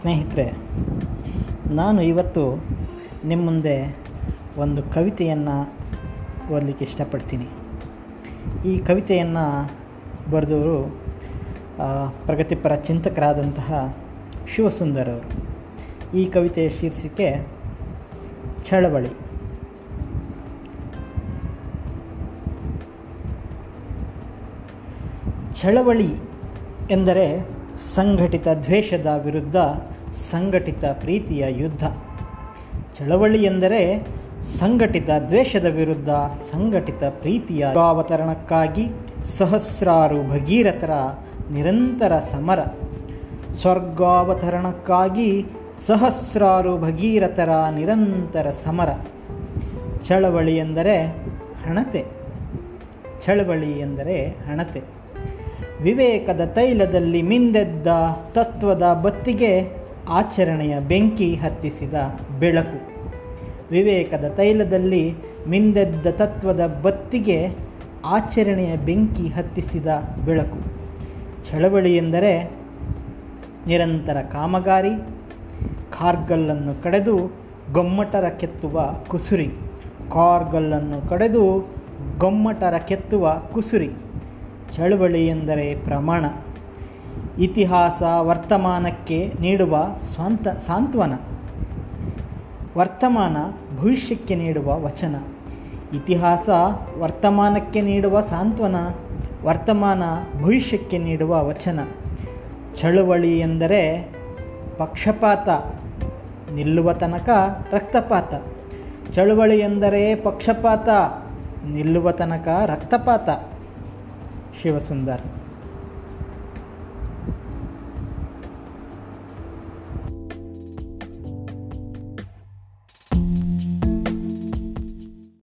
ಸ್ನೇಹಿತರೆ, ನಾನು ಇವತ್ತು ನಿಮ್ಮ ಮುಂದೆ ಒಂದು ಕವಿತೆಯನ್ನು ಓದಲಿಕ್ಕೆ ಇಷ್ಟಪಡ್ತೀನಿ. ಈ ಕವಿತೆಯನ್ನು ಬರೆದವರು ಪ್ರಗತಿಪರ ಚಿಂತಕರಾದಂತಹ ಶಿವಸುಂದರ್ ಅವರು. ಈ ಕವಿತೆಯ ಶೀರ್ಷಿಕೆ ಚಳವಳಿ. ಚಳವಳಿ ಎಂದರೆ ಸಂಘಟಿತ ದ್ವೇಷದ ವಿರುದ್ಧ ಸಂಘಟಿತ ಪ್ರೀತಿಯ ಯುದ್ಧ. ಚಳವಳಿ ಎಂದರೆ ಸಂಘಟಿತ ದ್ವೇಷದ ವಿರುದ್ಧ ಸಂಘಟಿತ ಪ್ರೀತಿಯ ಅವತರಣಕ್ಕಾಗಿ ಸಹಸ್ರಾರು ಭಗೀರಥರ ನಿರಂತರ ಸಮರ. ಸ್ವರ್ಗಾವತರಣಕ್ಕಾಗಿ ಸಹಸ್ರಾರು ಭಗೀರಥರ ನಿರಂತರ ಸಮರ. ಚಳವಳಿ ಎಂದರೆ ಹಣತೆ. ಚಳವಳಿ ಎಂದರೆ ಹಣತೆ. ವಿವೇಕದ ತೈಲದಲ್ಲಿ ಮಿಂದೆದ್ದ ತತ್ವದ ಬತ್ತಿಗೆ ಆಚರಣೆಯ ಬೆಂಕಿ ಹತ್ತಿಸಿದ ಬೆಳಕು. ವಿವೇಕದ ತೈಲದಲ್ಲಿ ಮಿಂದೆದ್ದ ತತ್ವದ ಬತ್ತಿಗೆ ಆಚರಣೆಯ ಬೆಂಕಿ ಹತ್ತಿಸಿದ ಬೆಳಕು. ಚಳವಳಿ ಎಂದರೆ ನಿರಂತರ ಕಾಮಗಾರಿ, ಕಾರ್ಗಲ್ಲನ್ನು ಕಡೆದು ಗೊಮ್ಮಟರ ಕೆತ್ತುವ ಕುಸುರಿ. ಕಾರ್ಗಲ್ಲನ್ನು ಕಡೆದು ಗೊಮ್ಮಟರ ಕೆತ್ತುವ ಕುಸುರಿ. ಚಳವಳಿ ಎಂದರೆ ಪ್ರಮಾಣ. ಇತಿಹಾಸ ವರ್ತಮಾನಕ್ಕೆ ನೀಡುವ ಸ್ವಂತ ಸಾಂತ್ವನ. ವರ್ತಮಾನ ಭವಿಷ್ಯಕ್ಕೆ ನೀಡುವ ವಚನ. ಇತಿಹಾಸ ವರ್ತಮಾನಕ್ಕೆ ನೀಡುವ ಸಾಂತ್ವನ. ವರ್ತಮಾನ ಭವಿಷ್ಯಕ್ಕೆ ನೀಡುವ ವಚನ. ಚಳುವಳಿ ಎಂದರೆ ಪಕ್ಷಪಾತ. ನಿಲ್ಲುವ ತನಕ ರಕ್ತಪಾತ. ಚಳುವಳಿ ಎಂದರೆ ಪಕ್ಷಪಾತ. ನಿಲ್ಲುವ ತನಕ ರಕ್ತಪಾತ. शिवसुंदर।